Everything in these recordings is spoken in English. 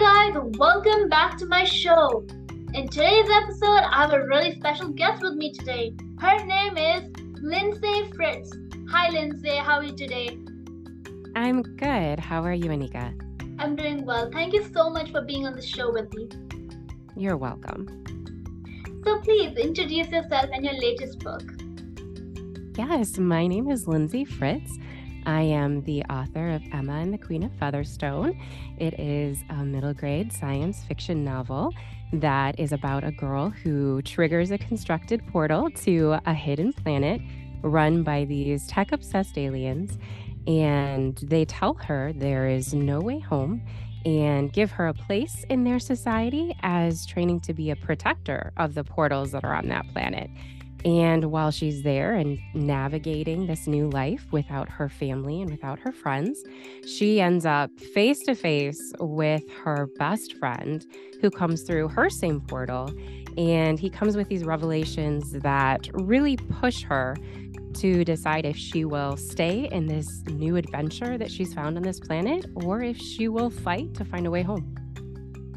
guys, welcome back to my show. In today's episode, I have a really special guest with me today. Her name is Lindsay Fritz. Hi, Lindsay. How are you today? I'm good. How are you, Anika? I'm doing well. Thank you so much for being on the show with me. You're welcome. So, please introduce yourself and your latest book. Yes, my name is Lindsay Fritz. I am the author of Emma and the Queen of Featherstone. It is a middle grade science fiction novel that is about a girl who triggers a constructed portal to a hidden planet run by these tech obsessed aliens. And they tell her there is no way home and give her a place in their society as training to be a protector of the portals that are on that planet. And while she's there and navigating this new life without her family and without her friends, she ends up face to face with her best friend who comes through her same portal. And he comes with these revelations that really push her to decide if she will stay in this new adventure that she's found on this planet or if she will fight to find a way home.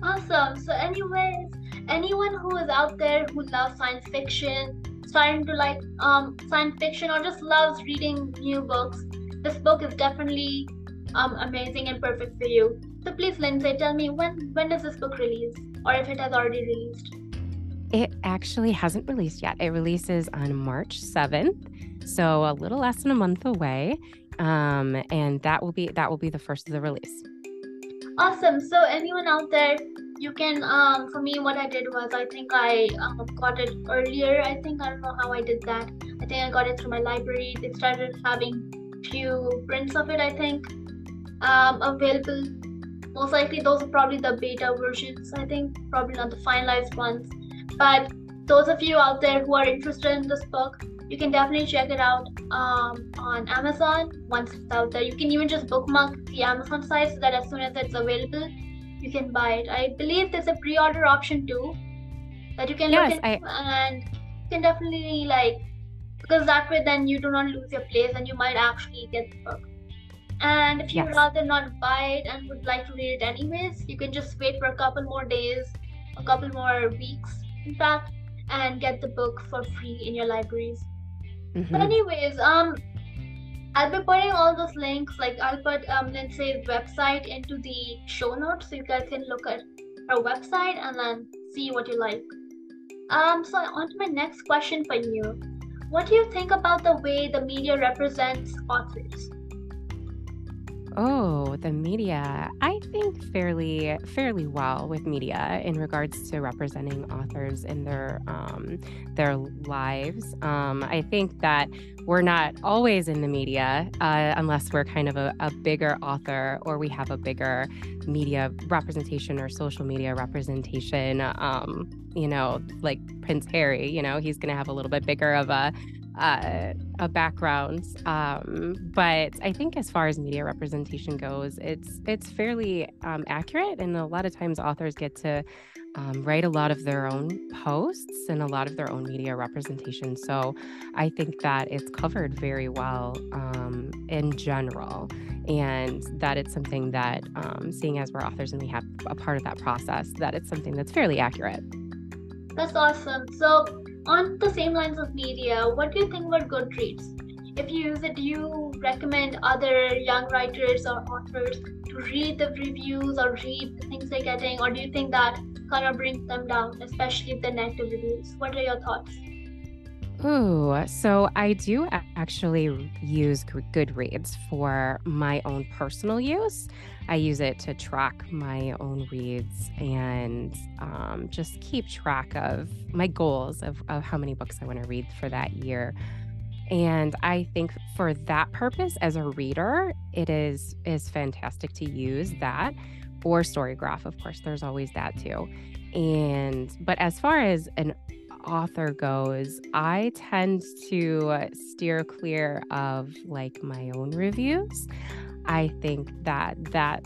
Awesome. So, anyways, anyone who is out there who loves science fiction, starting to like um, science fiction or just loves reading new books, this book is definitely um, amazing and perfect for you. So please, Lindsay, tell me when when does this book release, or if it has already released? It actually hasn't released yet. It releases on March seventh, so a little less than a month away, um, and that will be that will be the first of the release. Awesome. So anyone out there you can um for me what i did was i think i um, got it earlier i think i don't know how i did that. I think i got it through my library. They started having few prints of it i think um available. Most likely those are probably the beta versions i think probably not the finalized ones. But those of you out there who are interested in this book you can definitely check it out um, on amazon. Once it's out there you can even just bookmark the amazon site so that as soon as it's available you can buy it. I believe there's a pre-order option too that you can yes, look into I... and you can definitely like because that way then you do not lose your place and you might actually get the book. And if you yes. rather not buy it and would like to read it anyways, you can just wait for a couple more days, a couple more weeks, in fact, and get the book for free in your libraries. Mm-hmm. But anyways, um, I'll be putting all those links, like I'll put um, Lindsay's website into the show notes so you guys can look at her website and then see what you like. Um, so on to my next question for you. What do you think about the way the media represents authors? Oh, the media. I think fairly fairly well with media in regards to representing authors in their um, their lives. Um, I think that we're not always in the media uh, unless we're kind of a, a, bigger author or we have a bigger media representation or social media representation. Um, you know, like Prince Harry. You know, he's going to have a little bit bigger of a uh, a background. Um, but I think as far as media representation goes, it's it's fairly um, accurate, and a lot of times authors get to um, write a lot of their own posts and a lot of their own media representation. So I think that it's covered very well um, in general, and that it's something that, um, seeing as we're authors and we have a part of that process, that it's something that's fairly accurate. That's awesome. So on the same lines of media, what do you think about Goodreads? If you use it, do you recommend other young writers or authors to read the reviews or read the things they're getting, or do you think that kind of brings them down, especially if they're negative reviews? What are your thoughts? Ooh, so I do actually use Goodreads for my own personal use. I use it to track my own reads and um, just keep track of my goals of, of how many books I want to read for that year. And I think for that purpose, as a reader, it is is fantastic to use that or Storygraph. Of course, there's always that too. And but as far as an author goes, I tend to steer clear of like my own reviews. I think that that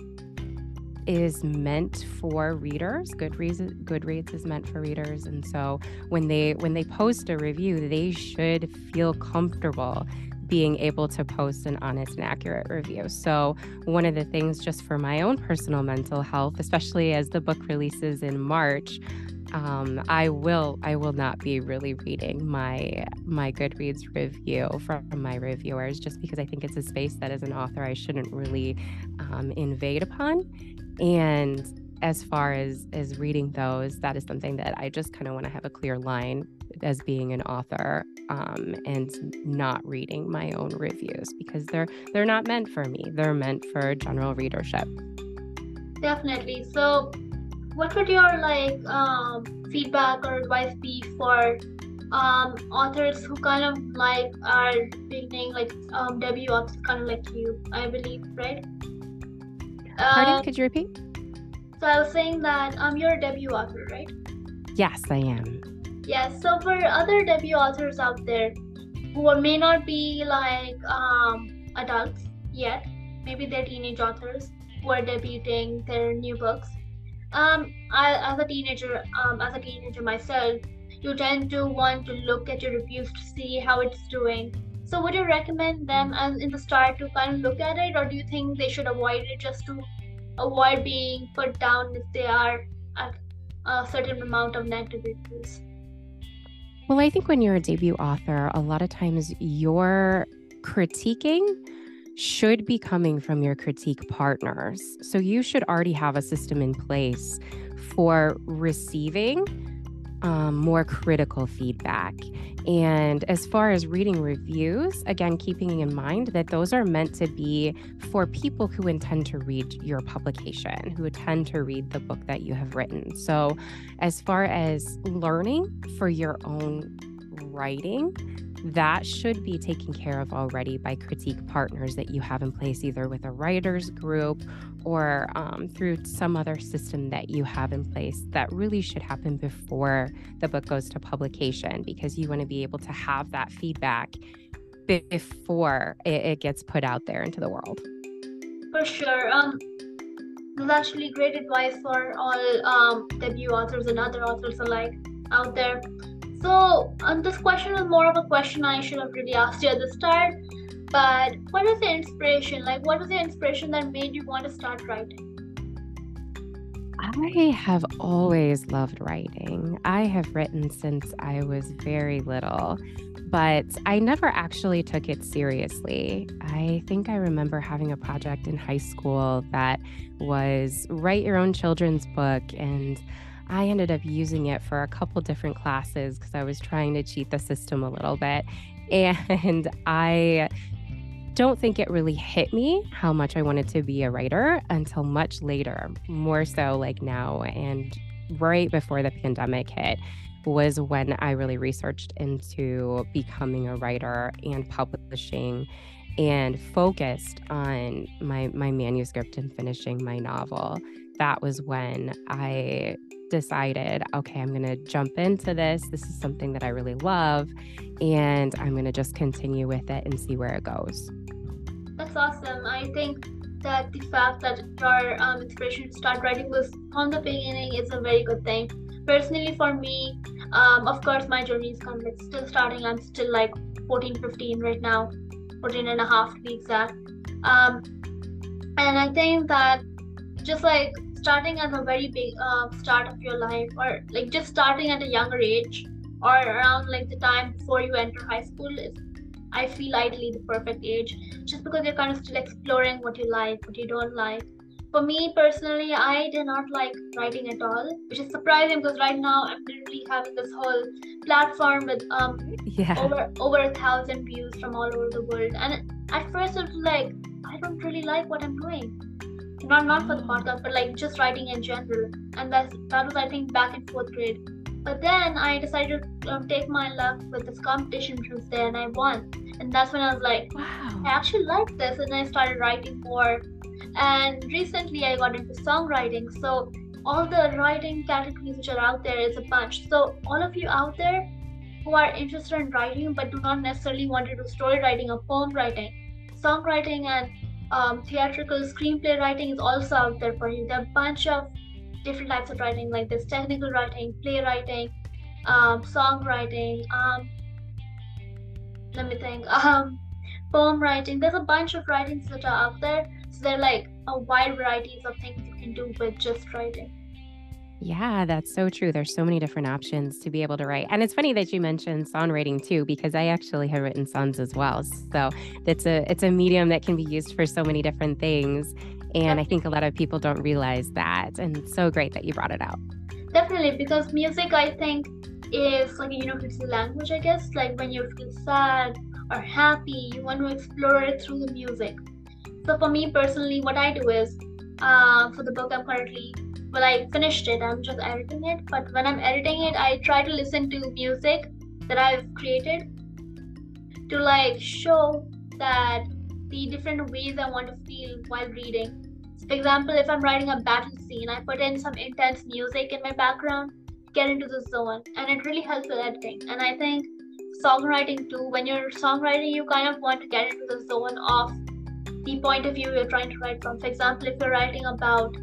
is meant for readers. Goodreads, Goodreads is meant for readers, and so when they when they post a review, they should feel comfortable being able to post an honest and accurate review. So, one of the things just for my own personal mental health, especially as the book releases in March, um, I will I will not be really reading my my Goodreads review from my reviewers just because I think it's a space that as an author I shouldn't really um, invade upon. And as far as as reading those, that is something that I just kind of want to have a clear line as being an author um, and not reading my own reviews because they're they're not meant for me. They're meant for general readership. Definitely. So what would your like um, feedback or advice be for um, authors who kind of like are beginning like um, debut authors kind of like you i believe right? Pardon, um, could you repeat? so i was saying that um, you're a debut author right? Yes i am. Yes so for other debut authors out there who may not be like um, adults yet maybe they're teenage authors who are debuting their new books um, I, as a teenager, um, as a teenager myself, you tend to want to look at your reviews to see how it's doing. So, would you recommend them as in the start to kind of look at it, or do you think they should avoid it just to avoid being put down if they are at a certain amount of negative reviews? Well, I think when you're a debut author, a lot of times you're critiquing should be coming from your critique partners. So you should already have a system in place for receiving um, more critical feedback. And as far as reading reviews, again, keeping in mind that those are meant to be for people who intend to read your publication, who intend to read the book that you have written. So, as far as learning for your own writing, that should be taken care of already by critique partners that you have in place, either with a writers group or um, through some other system that you have in place. That really should happen before the book goes to publication because you want to be able to have that feedback before it, it gets put out there into the world. For sure. Um, that's actually great advice for all um, debut authors and other authors alike out there. So, um, this question was more of a question I should have really asked you at the start. But what was the inspiration? Like, what was the inspiration that made you want to start writing? I have always loved writing. I have written since I was very little, but I never actually took it seriously. I think I remember having a project in high school that was write your own children's book and I ended up using it for a couple different classes because I was trying to cheat the system a little bit. And I don't think it really hit me how much I wanted to be a writer until much later, more so like now. And right before the pandemic hit was when I really researched into becoming a writer and publishing and focused on my my manuscript and finishing my novel that was when I decided, okay, I'm going to jump into this. This is something that I really love, and I'm going to just continue with it and see where it goes. That's awesome. I think that the fact that your um, inspiration to start writing was from the beginning is a very good thing. Personally, for me, um, of course, my journey is kind of still starting. I'm still like 14, 15 right now, 14 and a half to be exact. Um, and I think that just like starting at a very big uh, start of your life or like just starting at a younger age or around like the time before you enter high school is i feel ideally the perfect age. Just because you're kind of still exploring what you like what you don't like. For me personally i did not like writing at all which is surprising because right now i'm literally having this whole platform with um yeah. over over a thousand views from all over the world. And at first it was like i don't really like what i'm doing not not for the podcast, but like just writing in general. And that's that was I think back in fourth grade. But then I decided to um, take my luck with this competition which was there, and I won. And that's when I was like, wow, I actually like this, and I started writing more. And recently I got into songwriting, so all the writing categories which are out there is a bunch. So all of you out there who are interested in writing but do not necessarily want to do story writing or poem writing, songwriting and um, theatrical screenplay writing is also out there for you. There are a bunch of different types of writing, like this technical writing, playwriting, um, songwriting. Um, let me think. Um, poem writing. There's a bunch of writings that are out there. So there are like a wide varieties of things you can do with just writing. Yeah, that's so true. There's so many different options to be able to write. And it's funny that you mentioned songwriting too, because I actually have written songs as well. So it's a it's a medium that can be used for so many different things. And I think a lot of people don't realize that. And so great that you brought it out. Definitely, because music I think is like a universal language, I guess. Like when you feel sad or happy, you want to explore it through the music. So for me personally, what I do is uh, for the book I'm currently well i finished it i'm just editing it. But when i'm editing it i try to listen to music that i've created to like show that the different ways i want to feel while reading. For example if i'm writing a battle scene i put in some intense music in my background get into the zone and it really helps with editing. And i think songwriting too when you're songwriting you kind of want to get into the zone of the point of view you're trying to write from. For example if you're writing about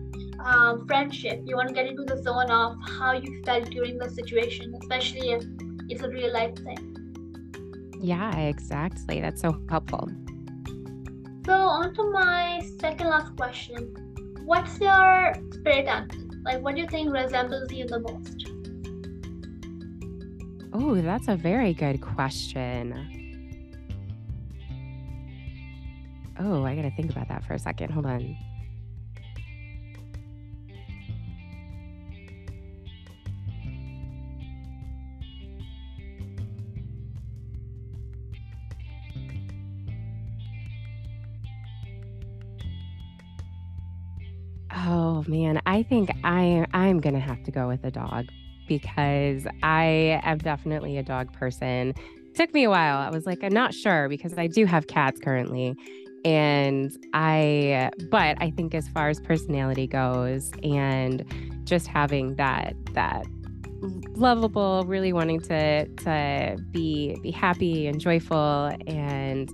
um, friendship. You want to get into the zone of how you felt during the situation, especially if it's a real life thing. Yeah, exactly. That's so helpful. So, on to my second last question. What's your spirit animal? Like, what do you think resembles you the most? Oh, that's a very good question. Oh, I got to think about that for a second. Hold on. Man, I think I I'm gonna have to go with a dog because I am definitely a dog person. It took me a while. I was like, I'm not sure because I do have cats currently. And I but I think as far as personality goes and just having that that lovable, really wanting to to be be happy and joyful and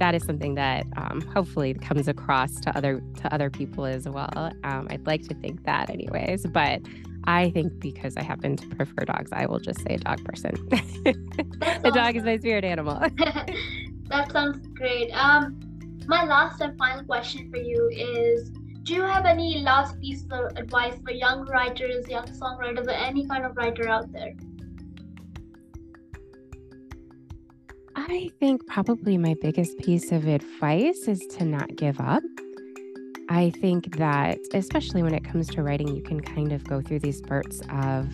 that is something that um, hopefully comes across to other to other people as well. Um, I'd like to think that, anyways, but I think because I happen to prefer dogs, I will just say a dog person. the dog is my spirit animal. that sounds great. Um, my last and final question for you is do you have any last piece of advice for young writers, young songwriters, or any kind of writer out there? I think probably my biggest piece of advice is to not give up. I think that, especially when it comes to writing, you can kind of go through these spurts of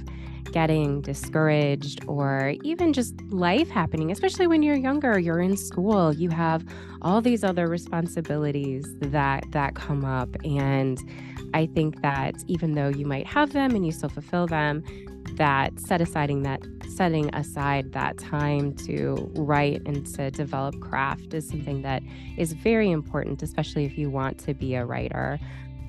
getting discouraged or even just life happening, especially when you're younger, you're in school, you have all these other responsibilities that that come up and I think that even though you might have them and you still fulfill them, that set aside that setting aside that time to write and to develop craft is something that is very important, especially if you want to be a writer.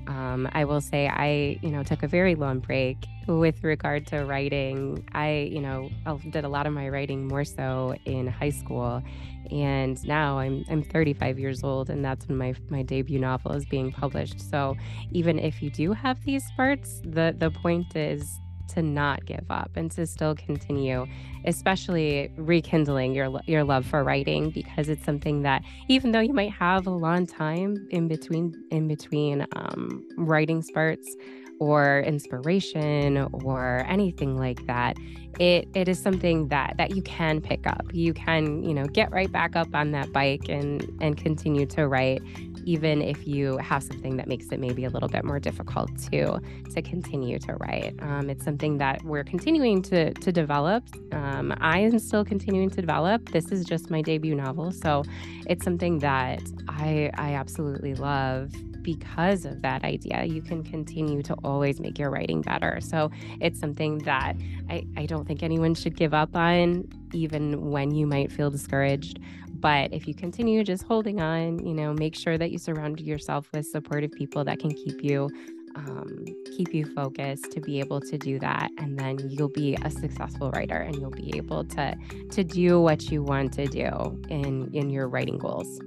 Um, I will say I, you know, took a very long break with regard to writing. I, you know, did a lot of my writing more so in high school, and now I'm I'm 35 years old, and that's when my my debut novel is being published. So even if you do have these spurts, the the point is to not give up and to still continue, especially rekindling your your love for writing because it's something that even though you might have a long time in between in between um, writing spurts or inspiration or anything like that it it is something that that you can pick up. You can you know get right back up on that bike and and continue to write even if you have something that makes it maybe a little bit more difficult to to continue to write. Um, it's something that we're continuing to to develop. Um, I am still continuing to develop. This is just my debut novel, so it's something that I I absolutely love because of that idea, you can continue to always make your writing better. So it's something that I, I don't think anyone should give up on, even when you might feel discouraged. But if you continue just holding on, you know, make sure that you surround yourself with supportive people that can keep you um, keep you focused to be able to do that and then you'll be a successful writer and you'll be able to to do what you want to do in in your writing goals.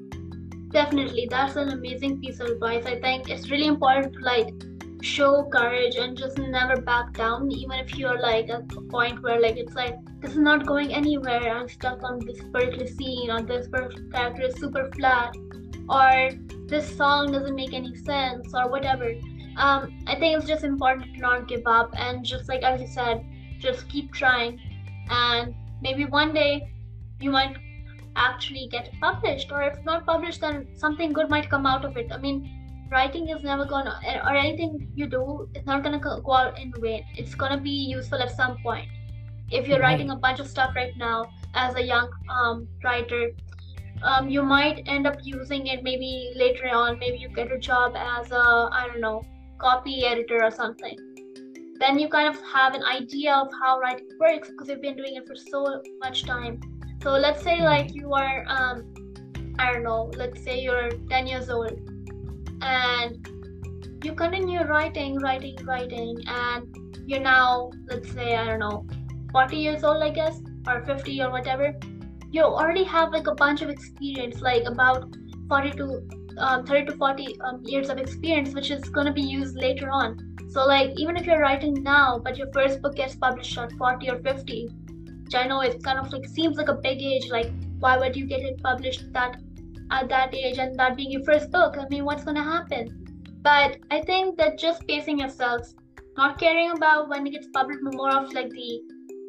Definitely. That's an amazing piece of advice. I think it's really important to like show courage and just never back down even if you're like at a point where like it's like this is not going anywhere. I'm stuck on this particular scene or this character is super flat or this song doesn't make any sense or whatever. Um, i think it's just important to not give up and just like as you said just keep trying. And maybe one day you might actually get published or if not published then something good might come out of it. I mean writing is never gonna or anything you do it's not gonna go out in vain. It's gonna be useful at some point. If you're right. writing a bunch of stuff right now as a young um, writer um, you might end up using it maybe later on. Maybe you get a job as a i don't know copy editor or something. Then you kind of have an idea of how writing works because you've been doing it for so much time. So let's say like you are um, i don't know let's say you're 10 years old and you continue writing, writing, writing, and you're now, let's say, I don't know, 40 years old, I guess, or 50 or whatever. You already have like a bunch of experience, like about 40 to um, 30 to 40 um, years of experience, which is going to be used later on. So, like, even if you're writing now, but your first book gets published at 40 or 50, which I know it kind of like seems like a big age, like, why would you get it published that at that age and that being your first book. I mean, what's going to happen? But I think that just pacing yourselves, not caring about when it gets published, more of like the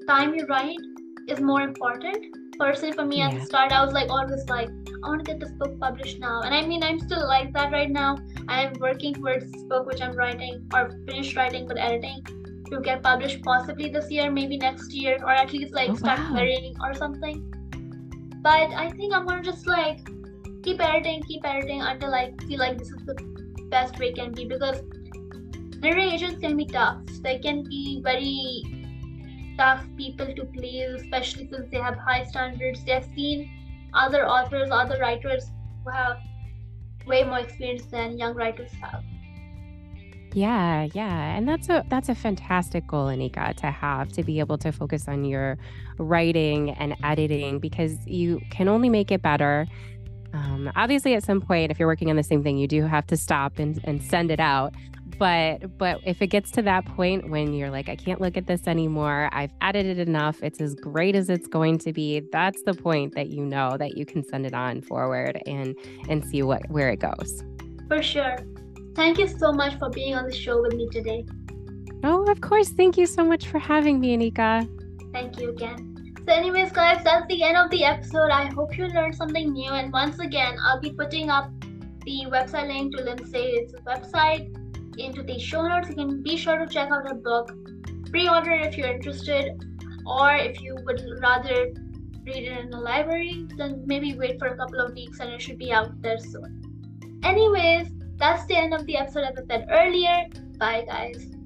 time you write is more important. Personally, for me yeah. at the start, I was like always like, I want to get this book published now. And I mean, I'm still like that right now. I'm working towards this book which I'm writing or finished writing but editing to get published possibly this year, maybe next year, or at least like oh, start wow. or something. But I think I'm gonna just like keep editing, keep editing until I feel like this is the best way it can be because narrations can be tough. They can be very tough people to please, especially since they have high standards. They have seen other authors, other writers who have way more experience than young writers have. Yeah, yeah. And that's a that's a fantastic goal, Anika, to have to be able to focus on your writing and editing because you can only make it better um, obviously, at some point, if you're working on the same thing, you do have to stop and, and send it out. But but if it gets to that point when you're like, I can't look at this anymore, I've edited it enough, it's as great as it's going to be. That's the point that you know that you can send it on forward and and see what where it goes. For sure. Thank you so much for being on the show with me today. Oh, of course. Thank you so much for having me, Anika. Thank you again. So anyways guys, that's the end of the episode. I hope you learned something new and once again, I'll be putting up the website link to Lindsay's website into the show notes. You can be sure to check out her book, pre-order it if you're interested or if you would rather read it in the library, then maybe wait for a couple of weeks and it should be out there soon. Anyways, that's the end of the episode as I said earlier. Bye guys.